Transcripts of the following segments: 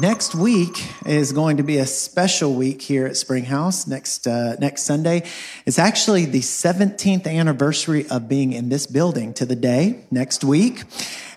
next week is going to be a special week here at Springhouse. Next uh, next Sunday, it's actually the 17th anniversary of being in this building to the day. Next week,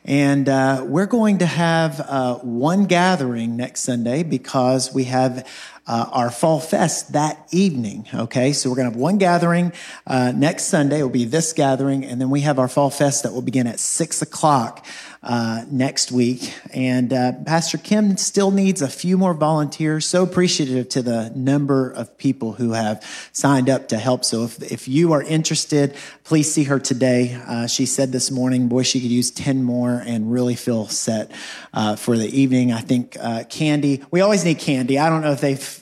and uh, we're going to have uh, one gathering next Sunday because we have uh, our fall fest that evening. Okay, so we're going to have one gathering uh, next Sunday. Will be this gathering, and then we have our fall fest that will begin at six o'clock uh, next week. And uh, Pastor Kim still needs a few more volunteers. So appreciative to the number of people who have signed up to help. So if, if you are interested, please see her today. Uh, she said this morning, boy, she could use 10 more and really feel set uh, for the evening. I think candy, we always need candy. I don't know if they've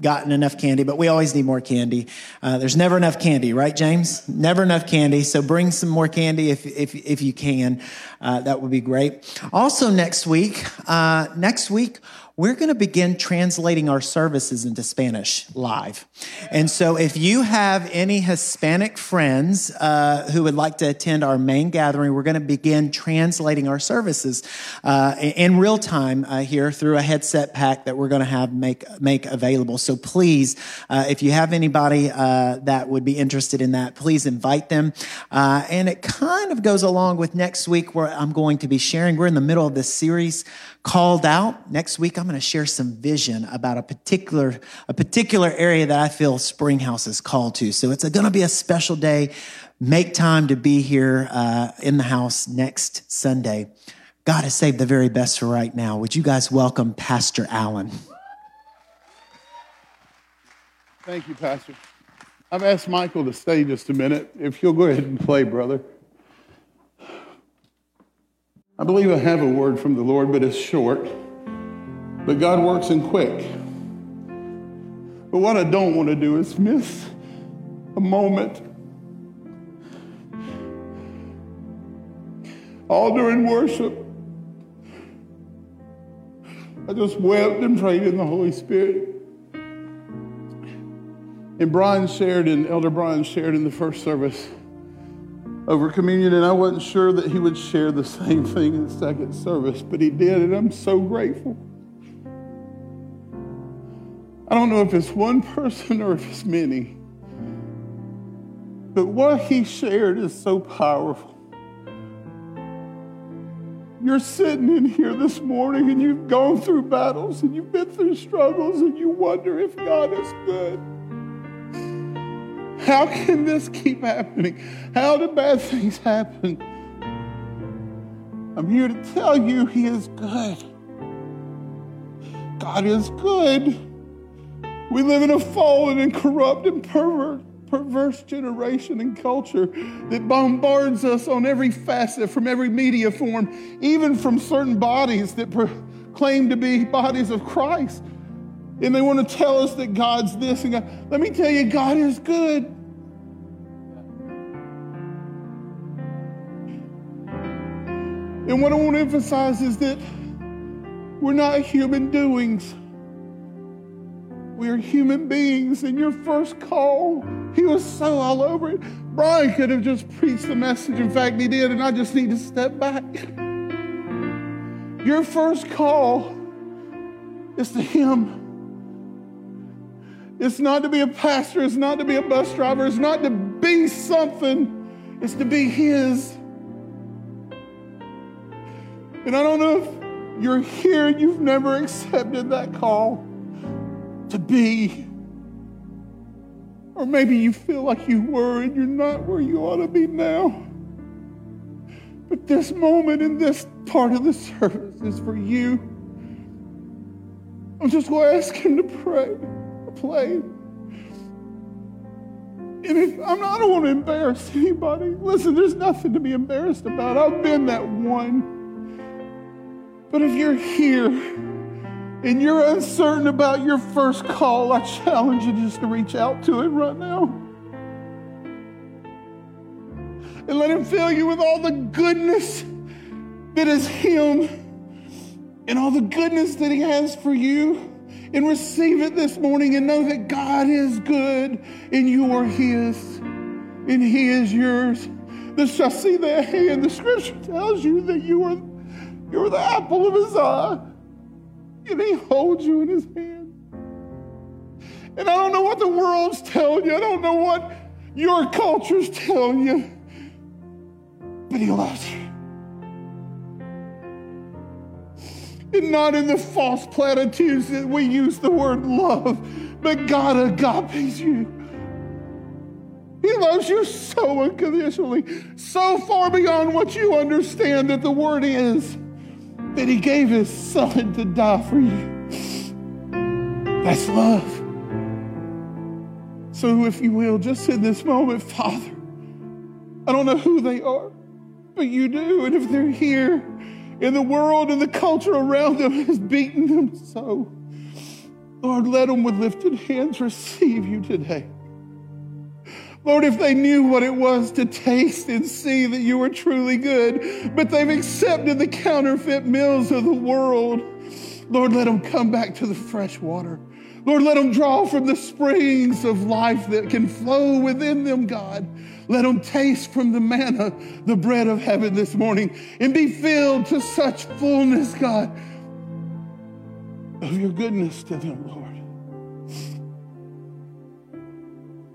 gotten enough candy, but we always need more candy. Uh, there's never enough candy, right, James? Never enough candy. So bring some more candy if, if, if you can. Uh, that would be great. Also next week, uh, next week, we're going to begin translating our services into Spanish live. And so if you have any Hispanic friends uh, who would like to attend our main gathering, we're going to begin translating our services uh, in real time uh, here through a headset pack that we're going to have make, make available. So please, uh, if you have anybody uh, that would be interested in that, please invite them. Uh, and it kind of goes along with next week where I'm going to be sharing. We're in the middle of this series called out. Next week, I'm going to share some vision about a particular, a particular area that I feel Springhouse is called to. So it's going to be a special day. Make time to be here uh, in the house next Sunday. God has saved the very best for right now. Would you guys welcome Pastor Allen? Thank you, Pastor. I've asked Michael to stay just a minute. If you'll go ahead and play, brother. I believe I have a word from the Lord, but it's short. But God works in quick. But what I don't want to do is miss a moment. All during worship, I just wept and prayed in the Holy Spirit. And Brian shared, and Elder Brian shared in the first service over communion, and I wasn't sure that he would share the same thing in the second service, but he did, and I'm so grateful. I don't know if it's one person or if it's many, but what he shared is so powerful. You're sitting in here this morning and you've gone through battles and you've been through struggles and you wonder if God is good. How can this keep happening? How do bad things happen? I'm here to tell you He is good. God is good. We live in a fallen and corrupt and pervert, perverse generation and culture that bombards us on every facet from every media form, even from certain bodies that claim to be bodies of Christ. And they want to tell us that God's this and God. Let me tell you, God is good. And what I want to emphasize is that we're not human doings. We are human beings. And your first call, he was so all over it. Brian could have just preached the message. In fact, he did, and I just need to step back. Your first call is to him. It's not to be a pastor, it's not to be a bus driver, it's not to be something, it's to be his. And I don't know if you're here and you've never accepted that call to be. Or maybe you feel like you were and you're not where you ought to be now. But this moment in this part of the service is for you. I'm just going to ask him to pray, play. And if, I'm not, I don't want to embarrass anybody. Listen, there's nothing to be embarrassed about. I've been that one. But if you're here and you're uncertain about your first call, I challenge you just to reach out to Him right now. And let Him fill you with all the goodness that is Him and all the goodness that He has for you. And receive it this morning and know that God is good and you are His and He is yours. The, I see that hand. The scripture tells you that you are you're the apple of his eye. and he holds you in his hand. And I don't know what the world's telling you, I don't know what your culture's telling you, but he loves you. And not in the false platitudes that we use the word love, but God agapes you. He loves you so unconditionally, so far beyond what you understand that the word is, that he gave his son to die for you. That's love. So, if you will, just in this moment, Father, I don't know who they are, but you do. And if they're here in the world and the culture around them has beaten them so, Lord, let them with lifted hands receive you today. Lord, if they knew what it was to taste and see that you were truly good, but they've accepted the counterfeit meals of the world, Lord, let them come back to the fresh water. Lord, let them draw from the springs of life that can flow within them, God. Let them taste from the manna, the bread of heaven this morning, and be filled to such fullness, God, of your goodness to them, Lord.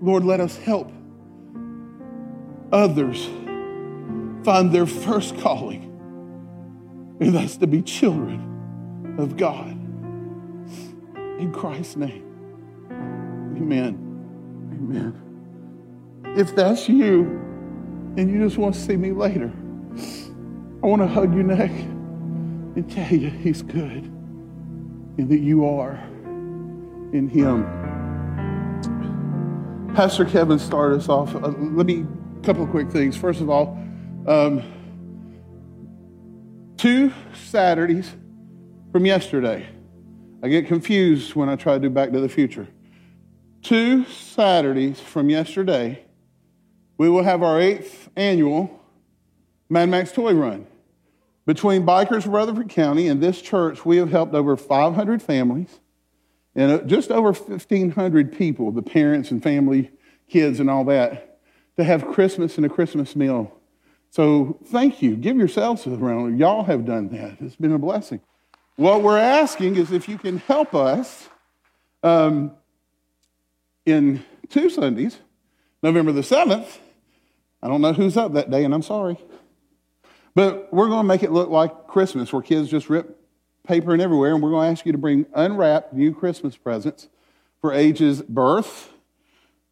Lord, let us help others find their first calling, and that's to be children of God. In Christ's name, amen. Amen. If that's you and you just want to see me later, I want to hug your neck and tell you He's good and that you are in Him. Pastor Kevin started us off. Uh, let me, couple quick things. First of all, um, two Saturdays from yesterday. I get confused when I try to do Back to the Future. Two Saturdays from yesterday, we will have our eighth annual Mad Max Toy Run. Between Bikers Rutherford County and this church, we have helped over 500 families and uh, just over 1,500 people, the parents and family, kids, and all that, to have Christmas and a Christmas meal. So thank you. Give yourselves a round. Y'all have done that. It's been a blessing. What we're asking is if you can help us um, in two Sundays, November the 7th. I don't know who's up that day, and I'm sorry. But we're going to make it look like Christmas, where kids just rip paper and everywhere, and we're going to ask you to bring unwrapped new Christmas presents for ages birth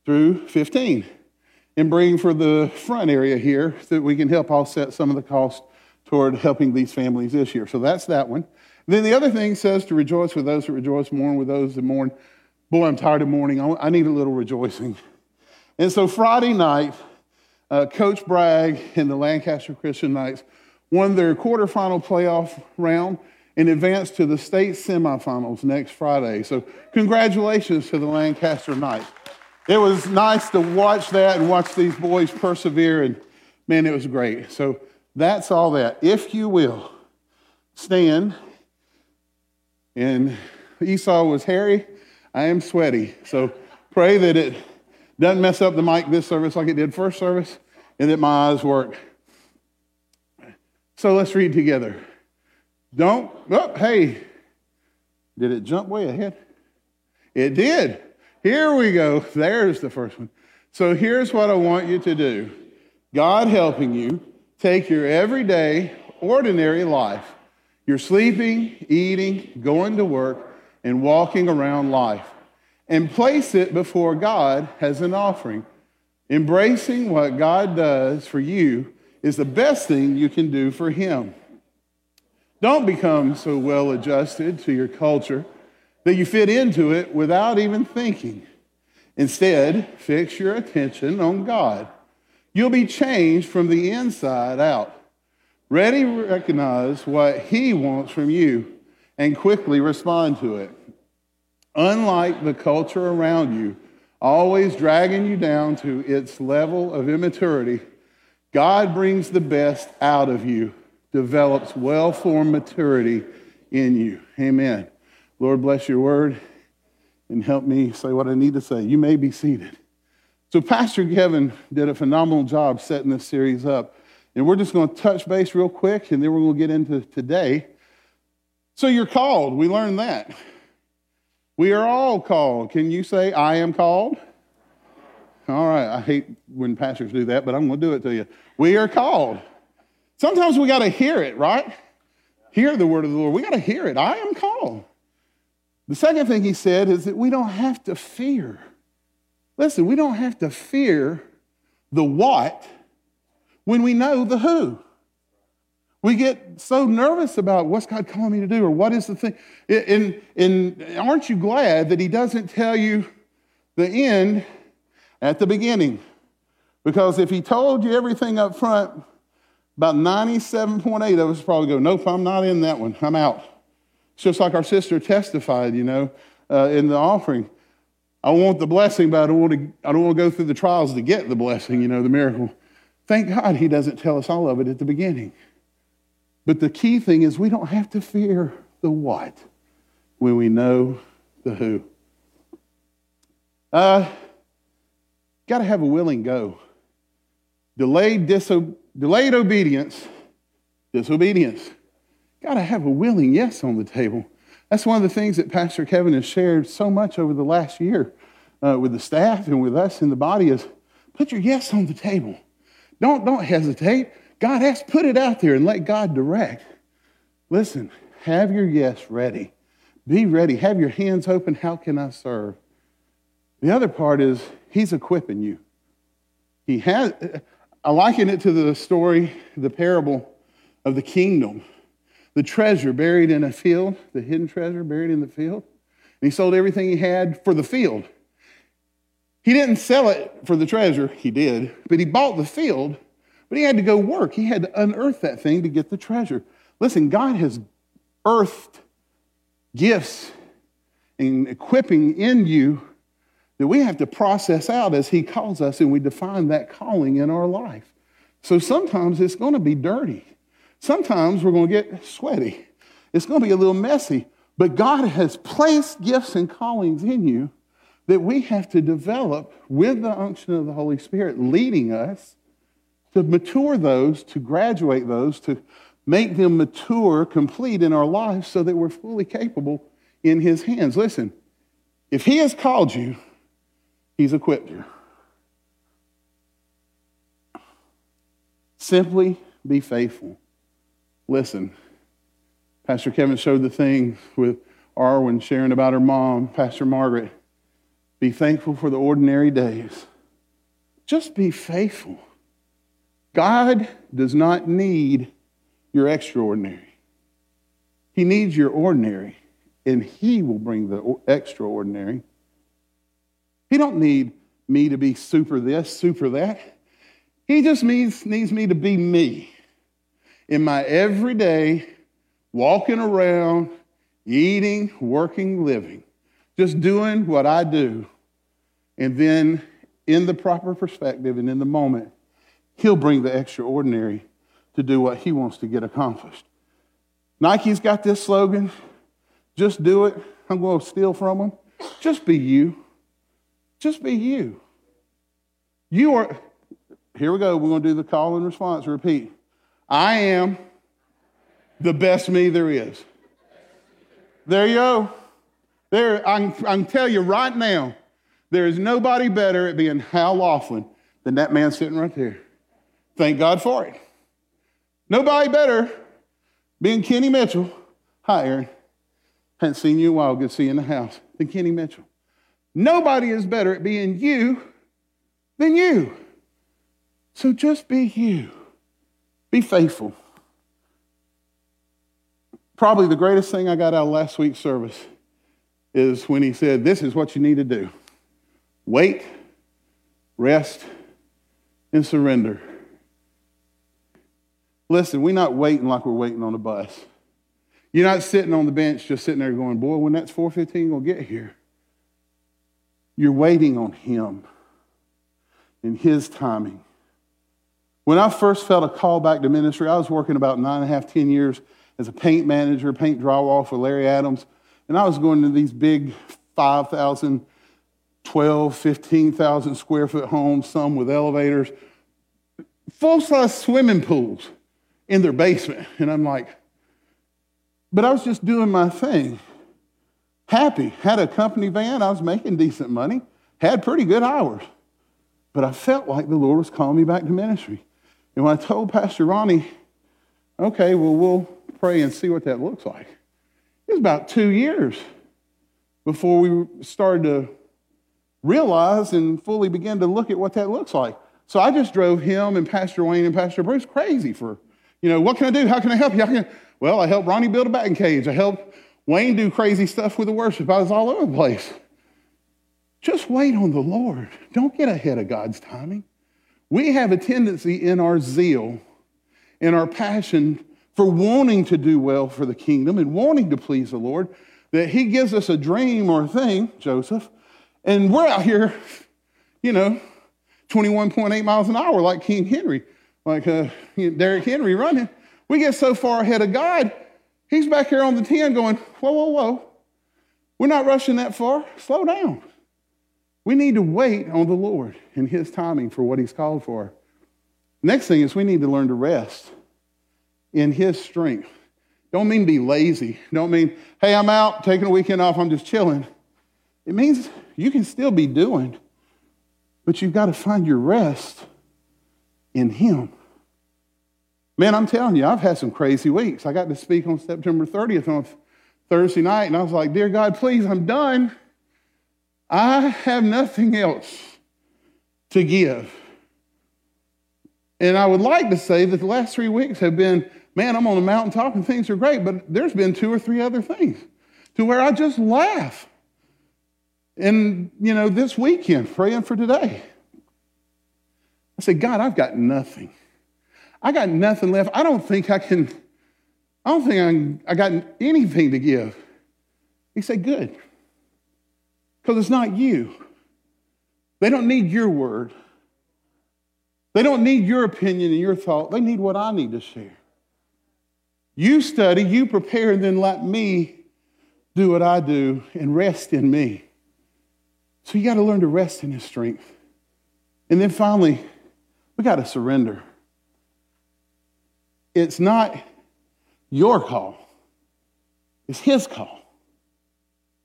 through 15. And bring for the front area here so that we can help offset some of the cost toward helping these families this year. So that's that one. then the other thing says to rejoice with those that rejoice, mourn with those that mourn. Boy, I'm tired of mourning. I need a little rejoicing. And so Friday night, uh, Coach Bragg and the Lancaster Christian Knights won their quarterfinal playoff round and advanced to the state semifinals next Friday. So, congratulations to the Lancaster Knights. It was nice to watch that and watch these boys persevere, and man, it was great. So, that's all that. If you will, stand. And Esau was hairy, I am sweaty. So, pray that it doesn't mess up the mic this service like it did first service, and that my eyes work. So, let's read together. Don't, oh, hey, did it jump way ahead? It did. Here we go. There's the first one. So here's what I want you to do God helping you take your everyday, ordinary life, your sleeping, eating, going to work, and walking around life, and place it before God as an offering. Embracing what God does for you is the best thing you can do for Him. Don't become so well adjusted to your culture that you fit into it without even thinking. Instead, fix your attention on God. You'll be changed from the inside out. Ready recognize what He wants from you and quickly respond to it. Unlike the culture around you, always dragging you down to its level of immaturity, God brings the best out of you develops well formed maturity in you. Amen. Lord, bless your word and help me say what I need to say. You may be seated. So, Pastor Kevin did a phenomenal job setting this series up. And we're just going to touch base real quick, and then we're going to get into today. So you're called. We learned that. We are all called. Can you say, I am called? All right. I hate when pastors do that, but I'm going to do it to you. We are called. Sometimes we got to hear it, right? Hear the word of the Lord. We got to hear it. I am called. The second thing he said is that we don't have to fear. Listen, we don't have to fear the what when we know the who. We get so nervous about what's God calling me to do or what is the thing. And, and aren't you glad that He doesn't tell you the end at the beginning? Because if He told you everything up front, about 97.8 of us probably go, Nope, I'm not in that one. I'm out. It's just like our sister testified, you know, uh, in the offering. I want the blessing, but I don't, want to, I don't want to go through the trials to get the blessing, you know, the miracle. Thank God He doesn't tell us all of it at the beginning. But the key thing is we don't have to fear the what when we know the who. Uh, Got to have a willing go. Delayed, diso- delayed obedience, disobedience. Got to have a willing yes on the table. That's one of the things that Pastor Kevin has shared so much over the last year uh, with the staff and with us in the body is put your yes on the table. Don't, don't hesitate. God has put it out there and let God direct. Listen, have your yes ready. Be ready. Have your hands open. How can I serve? The other part is He's equipping you. He has, I liken it to the story, the parable of the kingdom. The treasure buried in a field, the hidden treasure buried in the field. And he sold everything he had for the field. He didn't sell it for the treasure, he did, but he bought the field but he had to go work. He had to unearth that thing to get the treasure. Listen, God has earthed gifts and equipping in you that we have to process out as He calls us, and we define that calling in our life. So sometimes it's going to be dirty. Sometimes we're going to get sweaty. It's going to be a little messy. But God has placed gifts and callings in you that we have to develop with the unction of the Holy Spirit leading us to mature those, to graduate those, to make them mature, complete in our lives so that we're fully capable in His hands. Listen, if He has called you, He's equipped you. Simply be faithful. Listen, Pastor Kevin showed the thing with Arwen sharing about her mom, Pastor Margaret. Be thankful for the ordinary days. Just be faithful. God does not need your extraordinary. He needs your ordinary, and He will bring the extraordinary. He don't need me to be super this, super that. He just needs, needs me to be me in my everyday, walking around, eating, working, living, just doing what I do. And then, in the proper perspective and in the moment, He'll bring the extraordinary to do what He wants to get accomplished. Nike's got this slogan just do it. I'm going to steal from them. Just be you. Just be you. You are, here we go. We're going to do the call and response. Repeat. I am the best me there is. There you go. There, I can, I tell you right now, there is nobody better at being Hal Laughlin than that man sitting right there. Thank God for it. Nobody better being Kenny Mitchell. Hi, Aaron. Hadn't seen you in a while. Good to see you in the house. Than Kenny Mitchell. Nobody is better at being you than you. So just be you. Be faithful. Probably the greatest thing I got out of last week's service is when he said, This is what you need to do wait, rest, and surrender. Listen, we're not waiting like we're waiting on a bus. You're not sitting on the bench just sitting there going, boy, when that's 415 going to get here. You're waiting on him in his timing. When I first felt a call back to ministry, I was working about nine and a half, ten years as a paint manager, paint drywall for Larry Adams. And I was going to these big 5,000, 12, 15,000 square foot homes, some with elevators, full size swimming pools in their basement. And I'm like, But I was just doing my thing. Happy. Had a company van. I was making decent money. Had pretty good hours. But I felt like the Lord was calling me back to ministry. And when I told Pastor Ronnie, okay, well, we'll pray and see what that looks like. It was about two years before we started to realize and fully begin to look at what that looks like. So I just drove him and Pastor Wayne and Pastor Bruce crazy for, you know, what can I do? How can I help you? Can... Well, I helped Ronnie build a batting cage. I helped Wayne do crazy stuff with the worship. I was all over the place. Just wait on the Lord. Don't get ahead of God's timing. We have a tendency in our zeal, in our passion for wanting to do well for the kingdom and wanting to please the Lord, that He gives us a dream or a thing, Joseph, and we're out here, you know, 21.8 miles an hour like King Henry, like uh, Derrick Henry running. We get so far ahead of God, He's back here on the 10 going, whoa, whoa, whoa. We're not rushing that far. Slow down. We need to wait on the Lord and His timing for what He's called for. Next thing is we need to learn to rest in His strength. Don't mean be lazy. Don't mean, hey, I'm out taking a weekend off, I'm just chilling. It means you can still be doing, but you've got to find your rest in Him. Man, I'm telling you, I've had some crazy weeks. I got to speak on September 30th on Thursday night, and I was like, Dear God, please, I'm done. I have nothing else to give. And I would like to say that the last three weeks have been, man, I'm on the mountaintop and things are great, but there's been two or three other things to where I just laugh. And, you know, this weekend, praying for today, I said, God, I've got nothing. I got nothing left. I don't think I can, I don't think I'm, I got anything to give. He said, Good because it's not you. They don't need your word. They don't need your opinion and your thought. They need what I need to share. You study, you prepare, and then let me do what I do and rest in me. So you got to learn to rest in His strength. And then finally, we got to surrender. It's not your call, it's His call.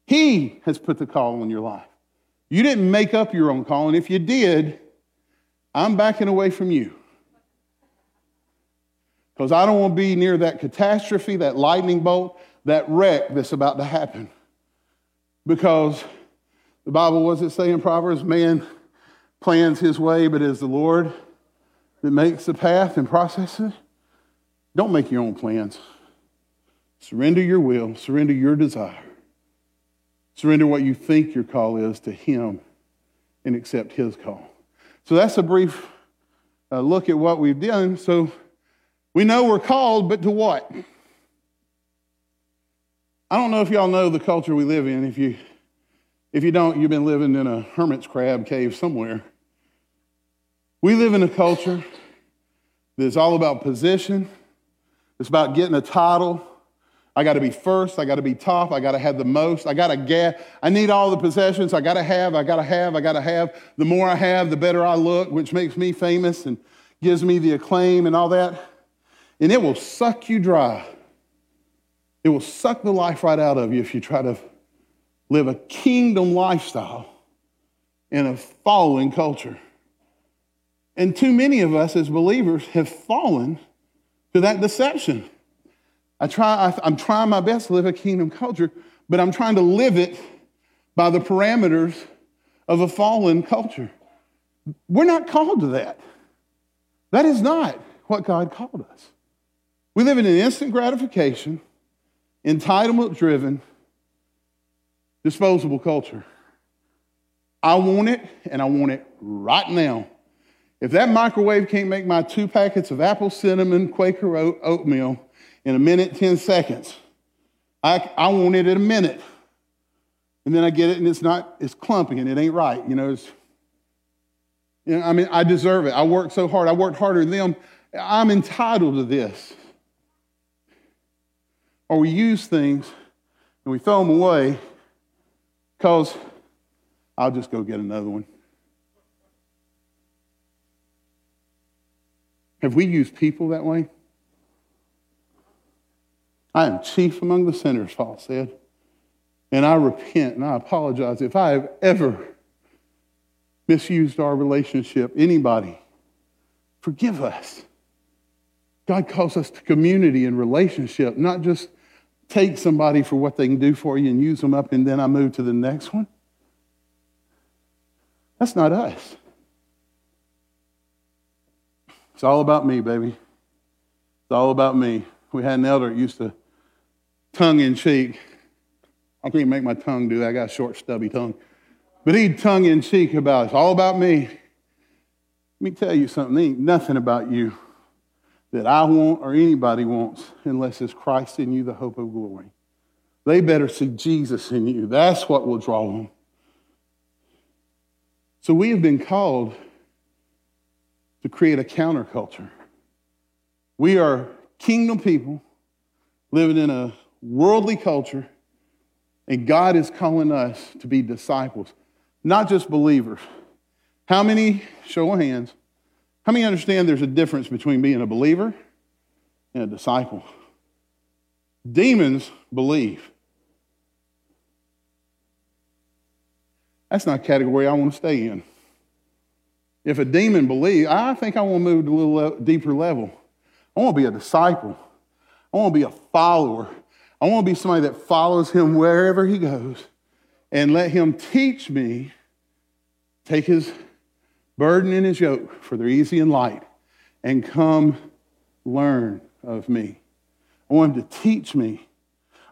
He has put the call on your life. You didn't make up your own call, and if you did, I'm backing away from you. Because I don't want to be near that catastrophe, that lightning bolt, that wreck that's about to happen. Because the Bible, was it say in Proverbs, man plans his way, but it is the Lord that makes the path and processes? Don't make your own plans. Surrender your will, surrender your desire. Surrender what you think your call is to Him and accept His call. So that's a brief uh, look at what we've done. So we know we're called, but to what? I don't know if y'all know the culture we live in. If you, if you don't, you've been living in a hermit's crab cave somewhere. We live in a culture that's all about position, it's about getting a title, I got to be first. I got to be top. I got to have the most. I got to get. I need all the possessions. I got to have. I got to have. I got to have. The more I have, the better I look, which makes me famous and gives me the acclaim and all that. And it will suck you dry. It will suck the life right out of you if you try to live a kingdom lifestyle in a fallen culture. And too many of us as believers have fallen to that deception. I try, I, am trying my best to live a kingdom culture, but I'm trying to live it by the parameters of a fallen culture. We're not called to that. That is not what God called us. We live in an instant gratification, entitlement driven, disposable culture. I want it, and I want it right now. If that microwave can't make my two packets of apple cinnamon Quaker oatmeal in a minute, 10 seconds. I, I want it in a minute. And then I get it and it's not, it's clumpy and it ain't right. You know, it's, you know, I mean, I deserve it. I worked so hard. I worked harder than them. I'm entitled to this. Or we use things and we throw them away because I'll just go get another one. Have we used people that way? I am chief among the sinners, Paul said. And I repent and I apologize if I have ever misused our relationship. Anybody, forgive us. God calls us to community and relationship, not just take somebody for what they can do for you and use them up and then I move to the next one. That's not us. It's all about me, baby. It's all about me. We had an elder that used to tongue in cheek. I can't make my tongue do that. I got a short, stubby tongue. But he'd tongue in cheek about it. It's all about me. Let me tell you something. There ain't nothing about you that I want or anybody wants unless it's Christ in you, the hope of glory. They better see Jesus in you. That's what will draw them. So we have been called to create a counterculture. We are kingdom people living in a worldly culture, and God is calling us to be disciples, not just believers. How many, show of hands, how many understand there's a difference between being a believer and a disciple? Demons believe. That's not a category I want to stay in. If a demon believes, I think I want to move to a little deeper level. I want to be a disciple. I want to be a follower. I want to be somebody that follows him wherever he goes and let him teach me, take his burden and his yoke, for they're easy and light, and come learn of me. I want him to teach me.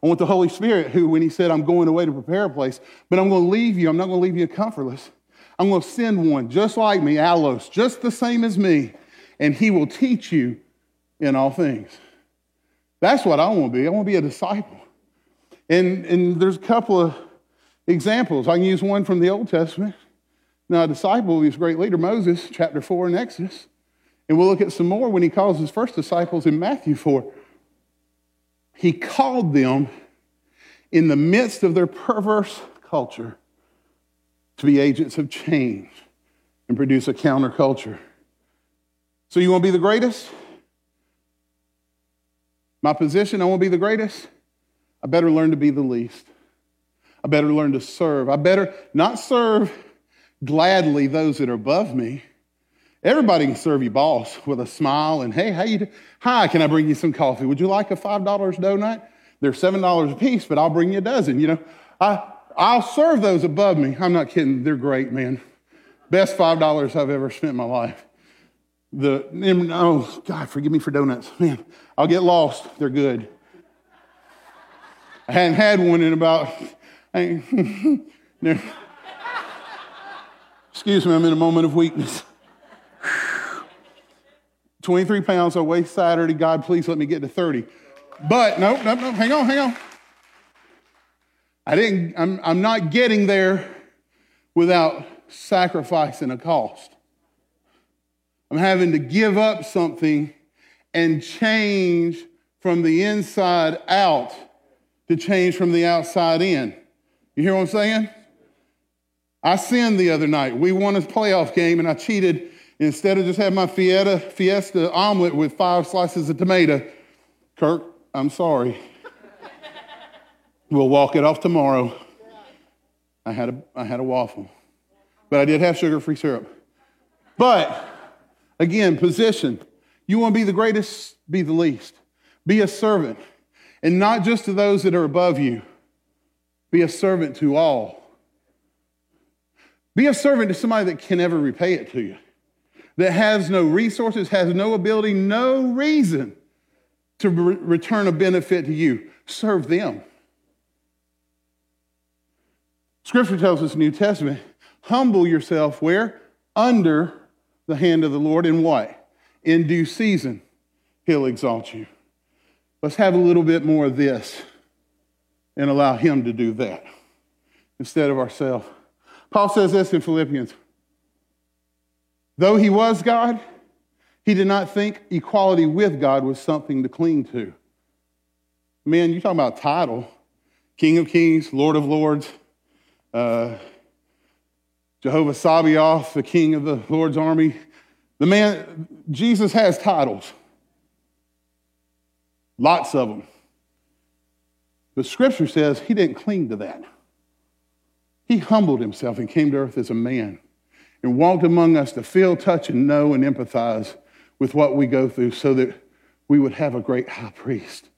I want the Holy Spirit, who, when he said, I'm going away to prepare a place, but I'm going to leave you, I'm not going to leave you comfortless. I'm going to send one just like me, Allos, just the same as me, and he will teach you in all things. That's what I want to be. I want to be a disciple. And, and there's a couple of examples. I can use one from the Old Testament. Now, a disciple of his great leader, Moses, chapter 4 in Exodus. And we'll look at some more when he calls his first disciples in Matthew 4. He called them in the midst of their perverse culture to be agents of change and produce a counterculture. So, you want to be the greatest? My position, I want to be the greatest. I better learn to be the least. I better learn to serve. I better not serve gladly those that are above me. Everybody can serve you boss with a smile and hey, how you do? Hi, can I bring you some coffee? Would you like a five dollars donut? They're seven dollars a piece, but I'll bring you a dozen. You know, I I'll serve those above me. I'm not kidding. They're great, man. Best five dollars I've ever spent in my life. The oh God, forgive me for donuts, man. I'll get lost. They're good. I hadn't had one in about. Excuse me, I'm in a moment of weakness. 23 pounds, I weigh Saturday. God, please let me get to 30. But no, no, no, hang on, hang on. I didn't, I'm, I'm not getting there without sacrificing a cost. I'm having to give up something and change from the inside out to change from the outside in. You hear what I'm saying? I sinned the other night. We won a playoff game and I cheated. Instead of just having my Fiesta, Fiesta omelet with five slices of tomato, Kirk, I'm sorry. We'll walk it off tomorrow. I had a, I had a waffle, but I did have sugar free syrup. But again, position. You want to be the greatest, be the least. Be a servant, and not just to those that are above you, be a servant to all. Be a servant to somebody that can never repay it to you, that has no resources, has no ability, no reason to re- return a benefit to you. Serve them. Scripture tells us in the New Testament, humble yourself where? Under the hand of the Lord in what? In due season, he'll exalt you. Let's have a little bit more of this and allow him to do that instead of ourselves. Paul says this in Philippians. Though he was God, he did not think equality with God was something to cling to. Man, you talking about title King of Kings, Lord of Lords uh, Jehovah Sabaoth, the king of the Lord's army. The man, Jesus has titles, lots of them. But scripture says he didn't cling to that. He humbled himself and came to earth as a man and walked among us to feel, touch, and know and empathize with what we go through so that we would have a great high priest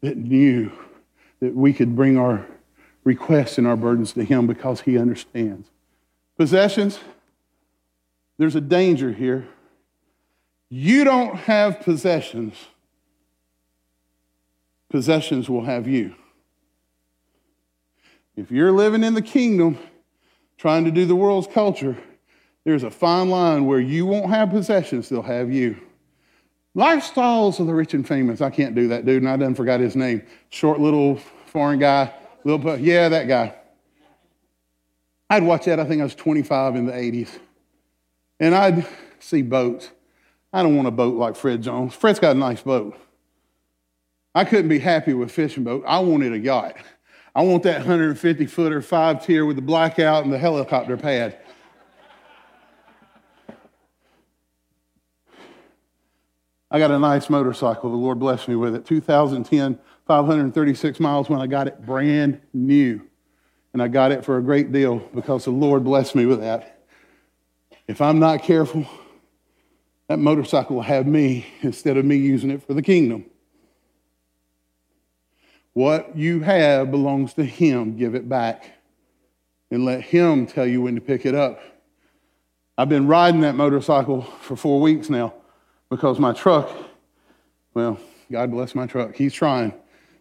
that knew that we could bring our requests and our burdens to him because he understands. Possessions, there's a danger here. You don't have possessions, possessions will have you. If you're living in the kingdom, trying to do the world's culture, there's a fine line where you won't have possessions, they'll have you. Lifestyles of the rich and famous. I can't do that dude, and I done forgot his name. Short little foreign guy. Little, yeah, that guy. I'd watch that, I think I was 25 in the 80s. And I'd see boats. I don't want a boat like Fred Jones. Fred's got a nice boat. I couldn't be happy with fishing boat. I wanted a yacht. I want that 150 footer, five tier with the blackout and the helicopter pad. I got a nice motorcycle. The Lord blessed me with it. 2010, 536 miles when I got it brand new. And I got it for a great deal because the Lord blessed me with that. If I'm not careful, that motorcycle will have me instead of me using it for the kingdom. What you have belongs to Him. Give it back and let Him tell you when to pick it up. I've been riding that motorcycle for four weeks now because my truck, well, God bless my truck. He's trying.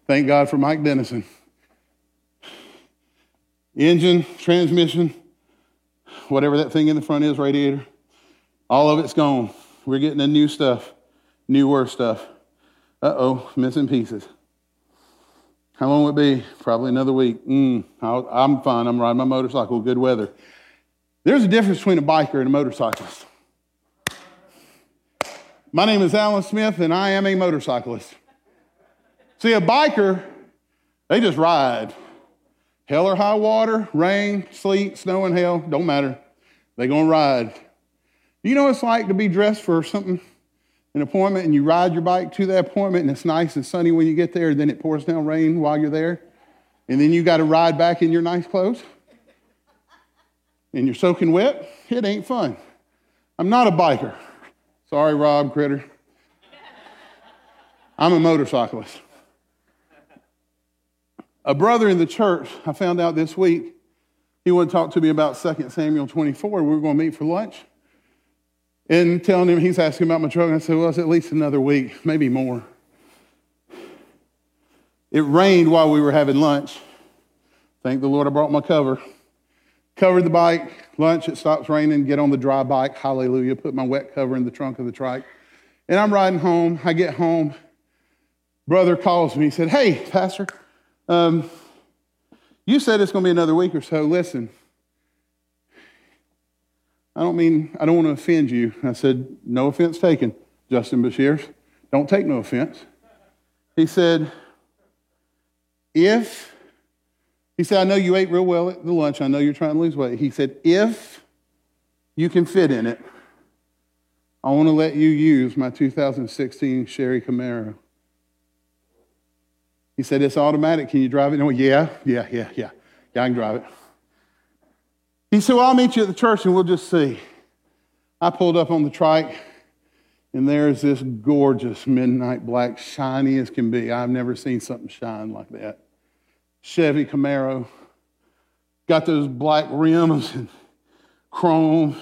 Thank God for Mike Dennison. Engine, transmission, whatever that thing in the front is, radiator, all of it's gone. We're getting the new stuff, newer stuff. Uh oh, missing pieces. How long will it be? Probably another week. Mm, I'm fine. I'm riding my motorcycle, good weather. There's a difference between a biker and a motorcyclist. My name is Alan Smith, and I am a motorcyclist. See, a biker, they just ride. Hell or high water, rain, sleet, snow, and hail, don't matter. They're going to ride. Do you know what it's like to be dressed for something, an appointment, and you ride your bike to that appointment, and it's nice and sunny when you get there, and then it pours down rain while you're there? And then you got to ride back in your nice clothes? And you're soaking wet? It ain't fun. I'm not a biker. Sorry, Rob Critter. I'm a motorcyclist. A brother in the church, I found out this week, he wanted to talk to me about 2 Samuel 24. We were going to meet for lunch. And telling him, he's asking about my truck. And I said, well, it's at least another week, maybe more. It rained while we were having lunch. Thank the Lord I brought my cover. Covered the bike, lunch, it stops raining, get on the dry bike, hallelujah, put my wet cover in the trunk of the trike. And I'm riding home. I get home. Brother calls me. He said, Hey, Pastor, um, you said it's going to be another week or so. Listen, I don't mean, I don't want to offend you. I said, No offense taken, Justin Bashir. Don't take no offense. He said, If he said, I know you ate real well at the lunch. I know you're trying to lose weight. He said, if you can fit in it, I want to let you use my 2016 Chevy Camaro. He said, it's automatic. Can you drive it? No, yeah, yeah, yeah, yeah. Yeah, I can drive it. He said, well, I'll meet you at the church and we'll just see. I pulled up on the trike, and there's this gorgeous midnight black, shiny as can be. I've never seen something shine like that. Chevy Camaro. Got those black rims and chrome,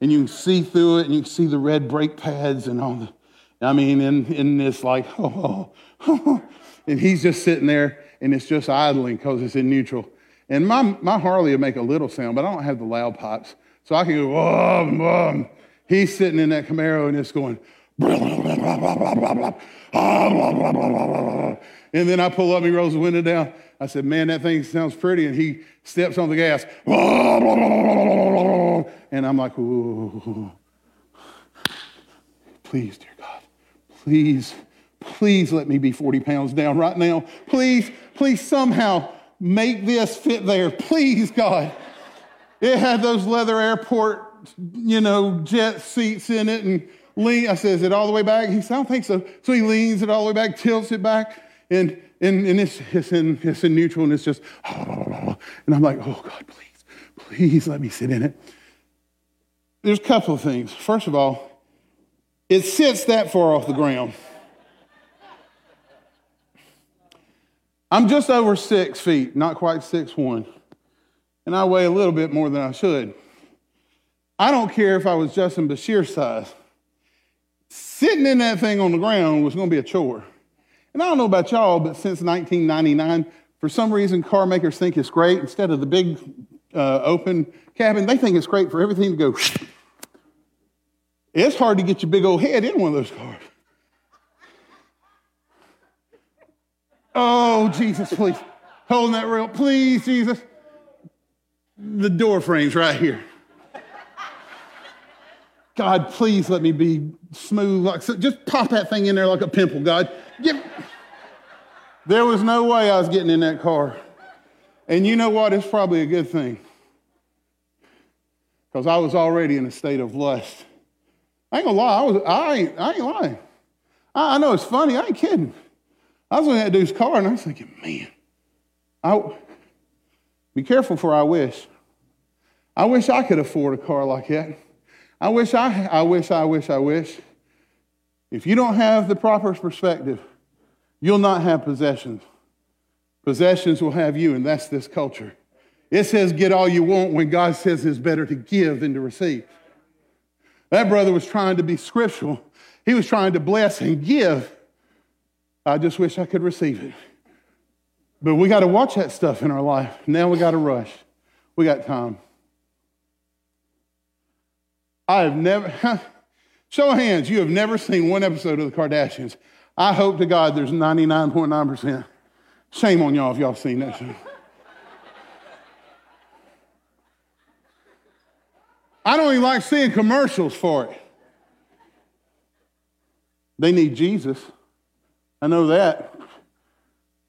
and you can see through it, and you can see the red brake pads and all the. I mean, in, in this, like, oh, oh, oh and he's just sitting there, and it's just idling because it's in neutral. And my, my Harley will make a little sound, but I don't have the loud pipes. So I can go, whoa, whoa. He's sitting in that Camaro, and it's going, and then I pull up, he rolls the window down. I said, Man, that thing sounds pretty. And he steps on the gas. And I'm like, Ooh. Please, dear God, please, please let me be 40 pounds down right now. Please, please somehow make this fit there. Please, God. It had those leather airport, you know, jet seats in it. And lean, I said, Is it all the way back? He said, I don't think so. So he leans it all the way back, tilts it back. And and, and it's, it's, in, it's in neutral and it's just, and I'm like, oh God, please, please let me sit in it. There's a couple of things. First of all, it sits that far off the ground. I'm just over six feet, not quite six one, and I weigh a little bit more than I should. I don't care if I was Justin Bashir size. Sitting in that thing on the ground was going to be a chore. And I don't know about y'all, but since 1999, for some reason, car makers think it's great. Instead of the big uh, open cabin, they think it's great for everything to go. It's hard to get your big old head in one of those cars. Oh, Jesus, please. Holding that rail. Please, Jesus. The door frame's right here. God, please let me be smooth. Like, so just pop that thing in there like a pimple, God. There was no way I was getting in that car. And you know what? It's probably a good thing. Because I was already in a state of lust. I ain't gonna lie, I, was, I, ain't, I ain't lying. I, I know it's funny, I ain't kidding. I was at that dude's car and I was thinking, man, I, be careful for I wish. I wish I could afford a car like that. I wish I, I wish, I wish, I wish. If you don't have the proper perspective, you'll not have possessions. Possessions will have you, and that's this culture. It says, get all you want when God says it's better to give than to receive. That brother was trying to be scriptural. He was trying to bless and give. I just wish I could receive it. But we got to watch that stuff in our life. Now we got to rush. We got time. I have never, show of hands, you have never seen one episode of the Kardashians. I hope to God there's 99.9%. Shame on y'all if y'all seen that show. I don't even like seeing commercials for it. They need Jesus. I know that.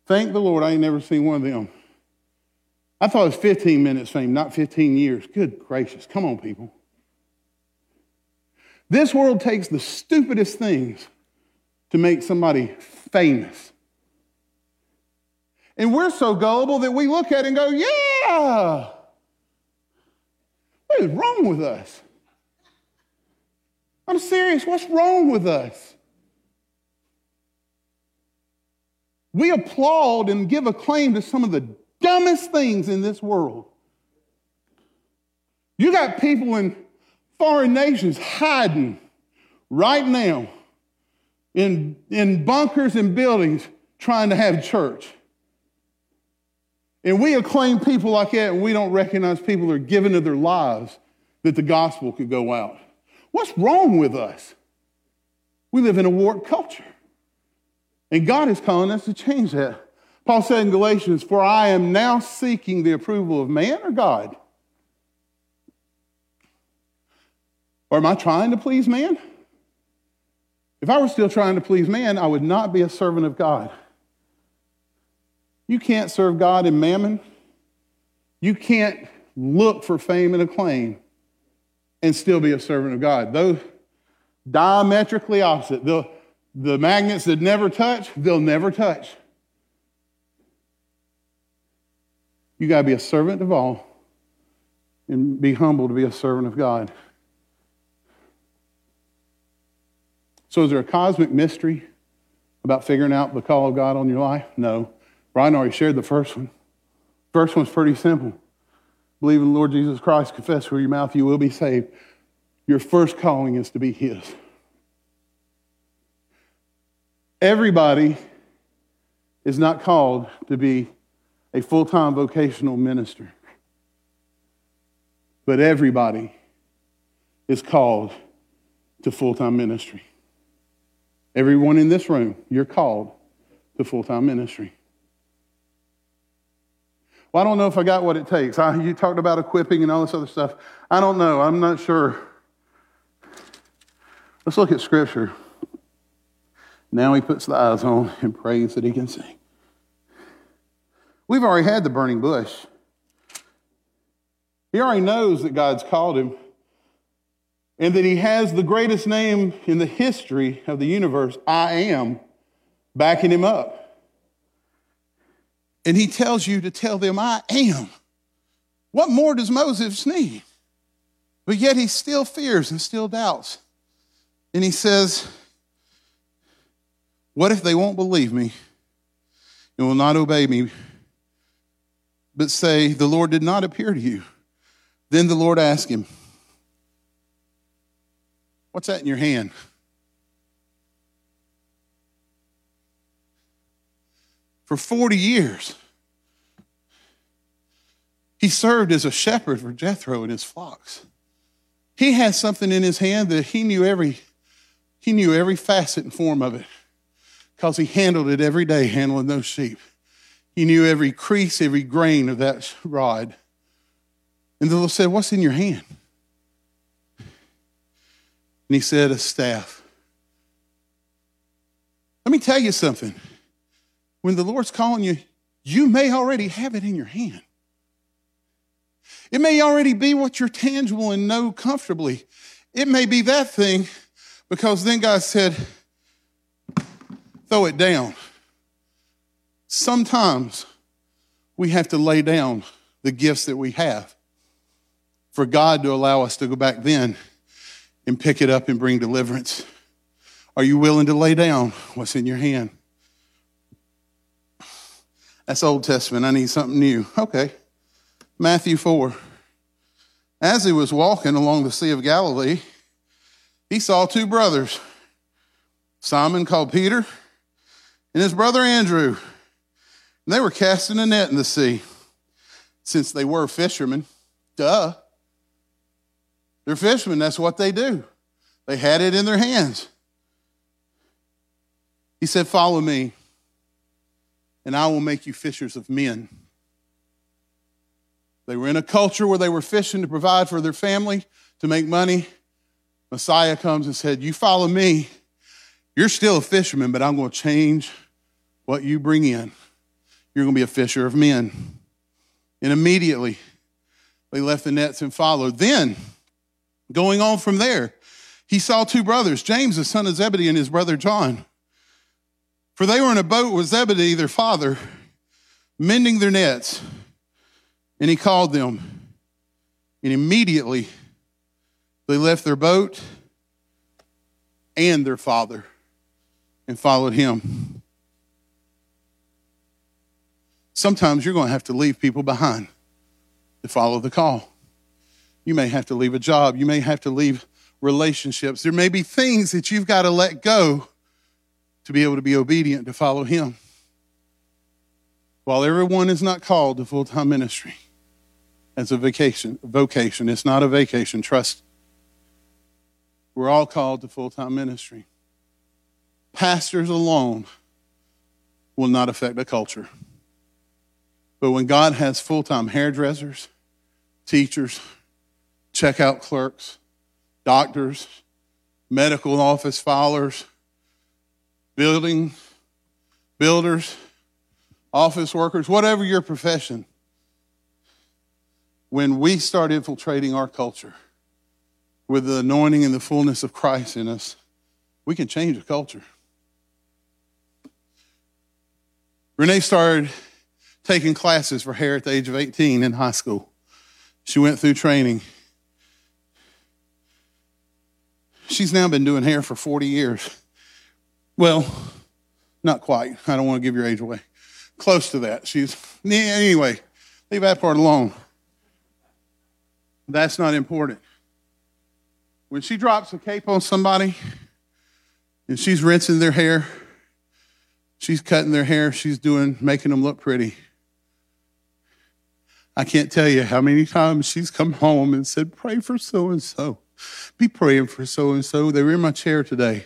Thank the Lord, I ain't never seen one of them. I thought it was 15 minutes fame, not 15 years. Good gracious. Come on, people. This world takes the stupidest things to make somebody famous. And we're so gullible that we look at it and go, yeah. What is wrong with us? I'm serious. What's wrong with us? We applaud and give acclaim to some of the dumbest things in this world. You got people in foreign nations hiding right now in, in bunkers and buildings trying to have church. And we acclaim people like that, and we don't recognize people are giving of their lives that the gospel could go out. What's wrong with us? We live in a warped culture. And God is calling us to change that. Paul said in Galatians, For I am now seeking the approval of man or God. Or am I trying to please man? If I were still trying to please man, I would not be a servant of God. You can't serve God in mammon. You can't look for fame and acclaim and still be a servant of God. Those diametrically opposite. The, the magnets that never touch, they'll never touch. You got to be a servant of all and be humble to be a servant of God. So, is there a cosmic mystery about figuring out the call of God on your life? No. Brian already shared the first one. First one's pretty simple. Believe in the Lord Jesus Christ, confess with your mouth, you will be saved. Your first calling is to be His. Everybody is not called to be a full time vocational minister, but everybody is called to full time ministry. Everyone in this room, you're called to full time ministry. Well, I don't know if I got what it takes. I, you talked about equipping and all this other stuff. I don't know. I'm not sure. Let's look at Scripture. Now he puts the eyes on and prays that he can see. We've already had the burning bush. He already knows that God's called him and that he has the greatest name in the history of the universe, I am, backing him up. And he tells you to tell them, I am. What more does Moses need? But yet he still fears and still doubts. And he says, What if they won't believe me and will not obey me, but say, The Lord did not appear to you? Then the Lord asked him, What's that in your hand? For 40 years, he served as a shepherd for Jethro and his flocks. He had something in his hand that he knew every he knew every facet and form of it because he handled it every day, handling those sheep. He knew every crease, every grain of that rod. And the Lord said, What's in your hand? And he said, A staff. Let me tell you something. When the Lord's calling you, you may already have it in your hand. It may already be what you're tangible and know comfortably. It may be that thing because then God said, throw it down. Sometimes we have to lay down the gifts that we have for God to allow us to go back then and pick it up and bring deliverance. Are you willing to lay down what's in your hand? That's Old Testament. I need something new. Okay. Matthew 4. As he was walking along the Sea of Galilee, he saw two brothers, Simon called Peter and his brother Andrew. And they were casting a net in the sea. Since they were fishermen, duh. They're fishermen, that's what they do. They had it in their hands. He said, Follow me, and I will make you fishers of men. They were in a culture where they were fishing to provide for their family, to make money. Messiah comes and said, You follow me. You're still a fisherman, but I'm going to change what you bring in. You're going to be a fisher of men. And immediately they left the nets and followed. Then, going on from there, he saw two brothers, James, the son of Zebedee, and his brother John. For they were in a boat with Zebedee, their father, mending their nets. And he called them. And immediately they left their boat and their father and followed him. Sometimes you're going to have to leave people behind to follow the call. You may have to leave a job. You may have to leave relationships. There may be things that you've got to let go to be able to be obedient to follow him. While everyone is not called to full time ministry, as a vacation, vocation. It's not a vacation, trust. We're all called to full time ministry. Pastors alone will not affect a culture. But when God has full time hairdressers, teachers, checkout clerks, doctors, medical office filers, building, builders, office workers, whatever your profession, when we start infiltrating our culture with the anointing and the fullness of Christ in us, we can change the culture. Renee started taking classes for hair at the age of 18 in high school. She went through training. She's now been doing hair for 40 years. Well, not quite. I don't want to give your age away. Close to that. She's, anyway, leave that part alone. That's not important. When she drops a cape on somebody and she's rinsing their hair, she's cutting their hair, she's doing, making them look pretty. I can't tell you how many times she's come home and said, Pray for so and so. Be praying for so and so. They were in my chair today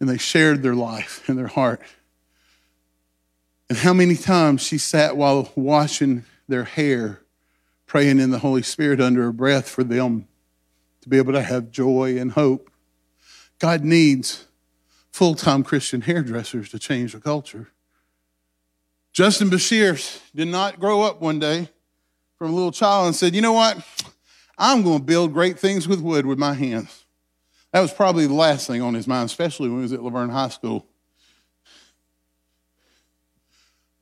and they shared their life and their heart. And how many times she sat while washing their hair praying in the Holy Spirit under her breath for them to be able to have joy and hope. God needs full time Christian hairdressers to change the culture. Justin Bashir did not grow up one day from a little child and said, You know what? I'm going to build great things with wood with my hands. That was probably the last thing on his mind, especially when he was at La Vergne High School.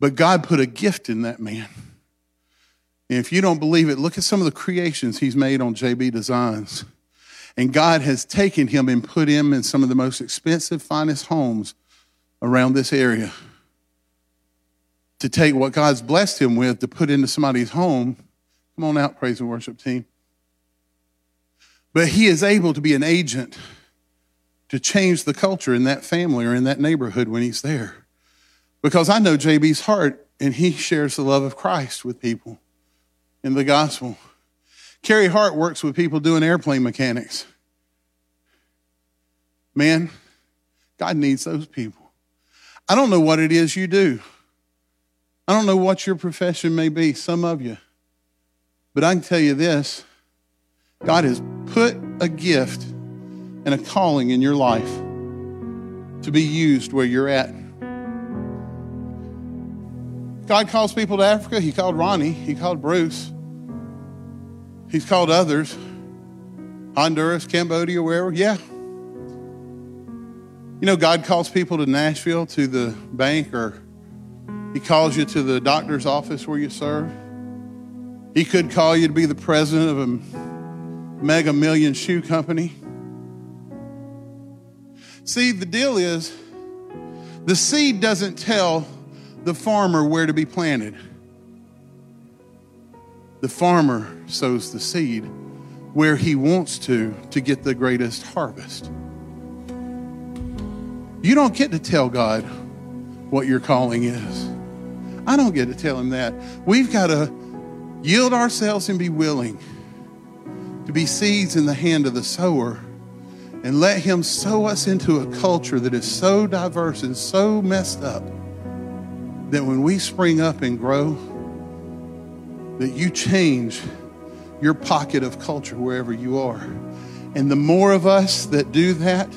But God put a gift in that man. And if you don't believe it, look at some of the creations he's made on JB Designs. And God has taken him and put him in some of the most expensive, finest homes around this area. To take what God's blessed him with to put into somebody's home. Come on out, praise and worship team. But he is able to be an agent to change the culture in that family or in that neighborhood when he's there. Because I know JB's heart and he shares the love of Christ with people in the gospel. Carrie Hart works with people doing airplane mechanics. Man, God needs those people. I don't know what it is you do. I don't know what your profession may be, some of you. But I can tell you this God has put a gift and a calling in your life to be used where you're at. God calls people to Africa. He called Ronnie. He called Bruce. He's called others. Honduras, Cambodia, wherever. Yeah. You know, God calls people to Nashville, to the bank, or He calls you to the doctor's office where you serve. He could call you to be the president of a mega million shoe company. See, the deal is the seed doesn't tell the farmer where to be planted. The farmer sows the seed where he wants to to get the greatest harvest. You don't get to tell God what your calling is. I don't get to tell him that. We've got to yield ourselves and be willing to be seeds in the hand of the sower and let him sow us into a culture that is so diverse and so messed up that when we spring up and grow, that you change your pocket of culture wherever you are. And the more of us that do that,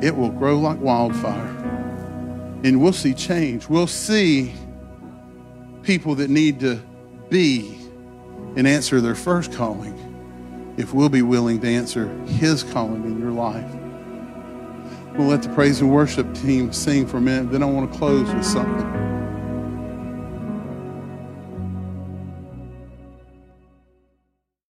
it will grow like wildfire. And we'll see change. We'll see people that need to be and answer their first calling if we'll be willing to answer His calling in your life. We'll let the praise and worship team sing for a minute. Then I want to close with something.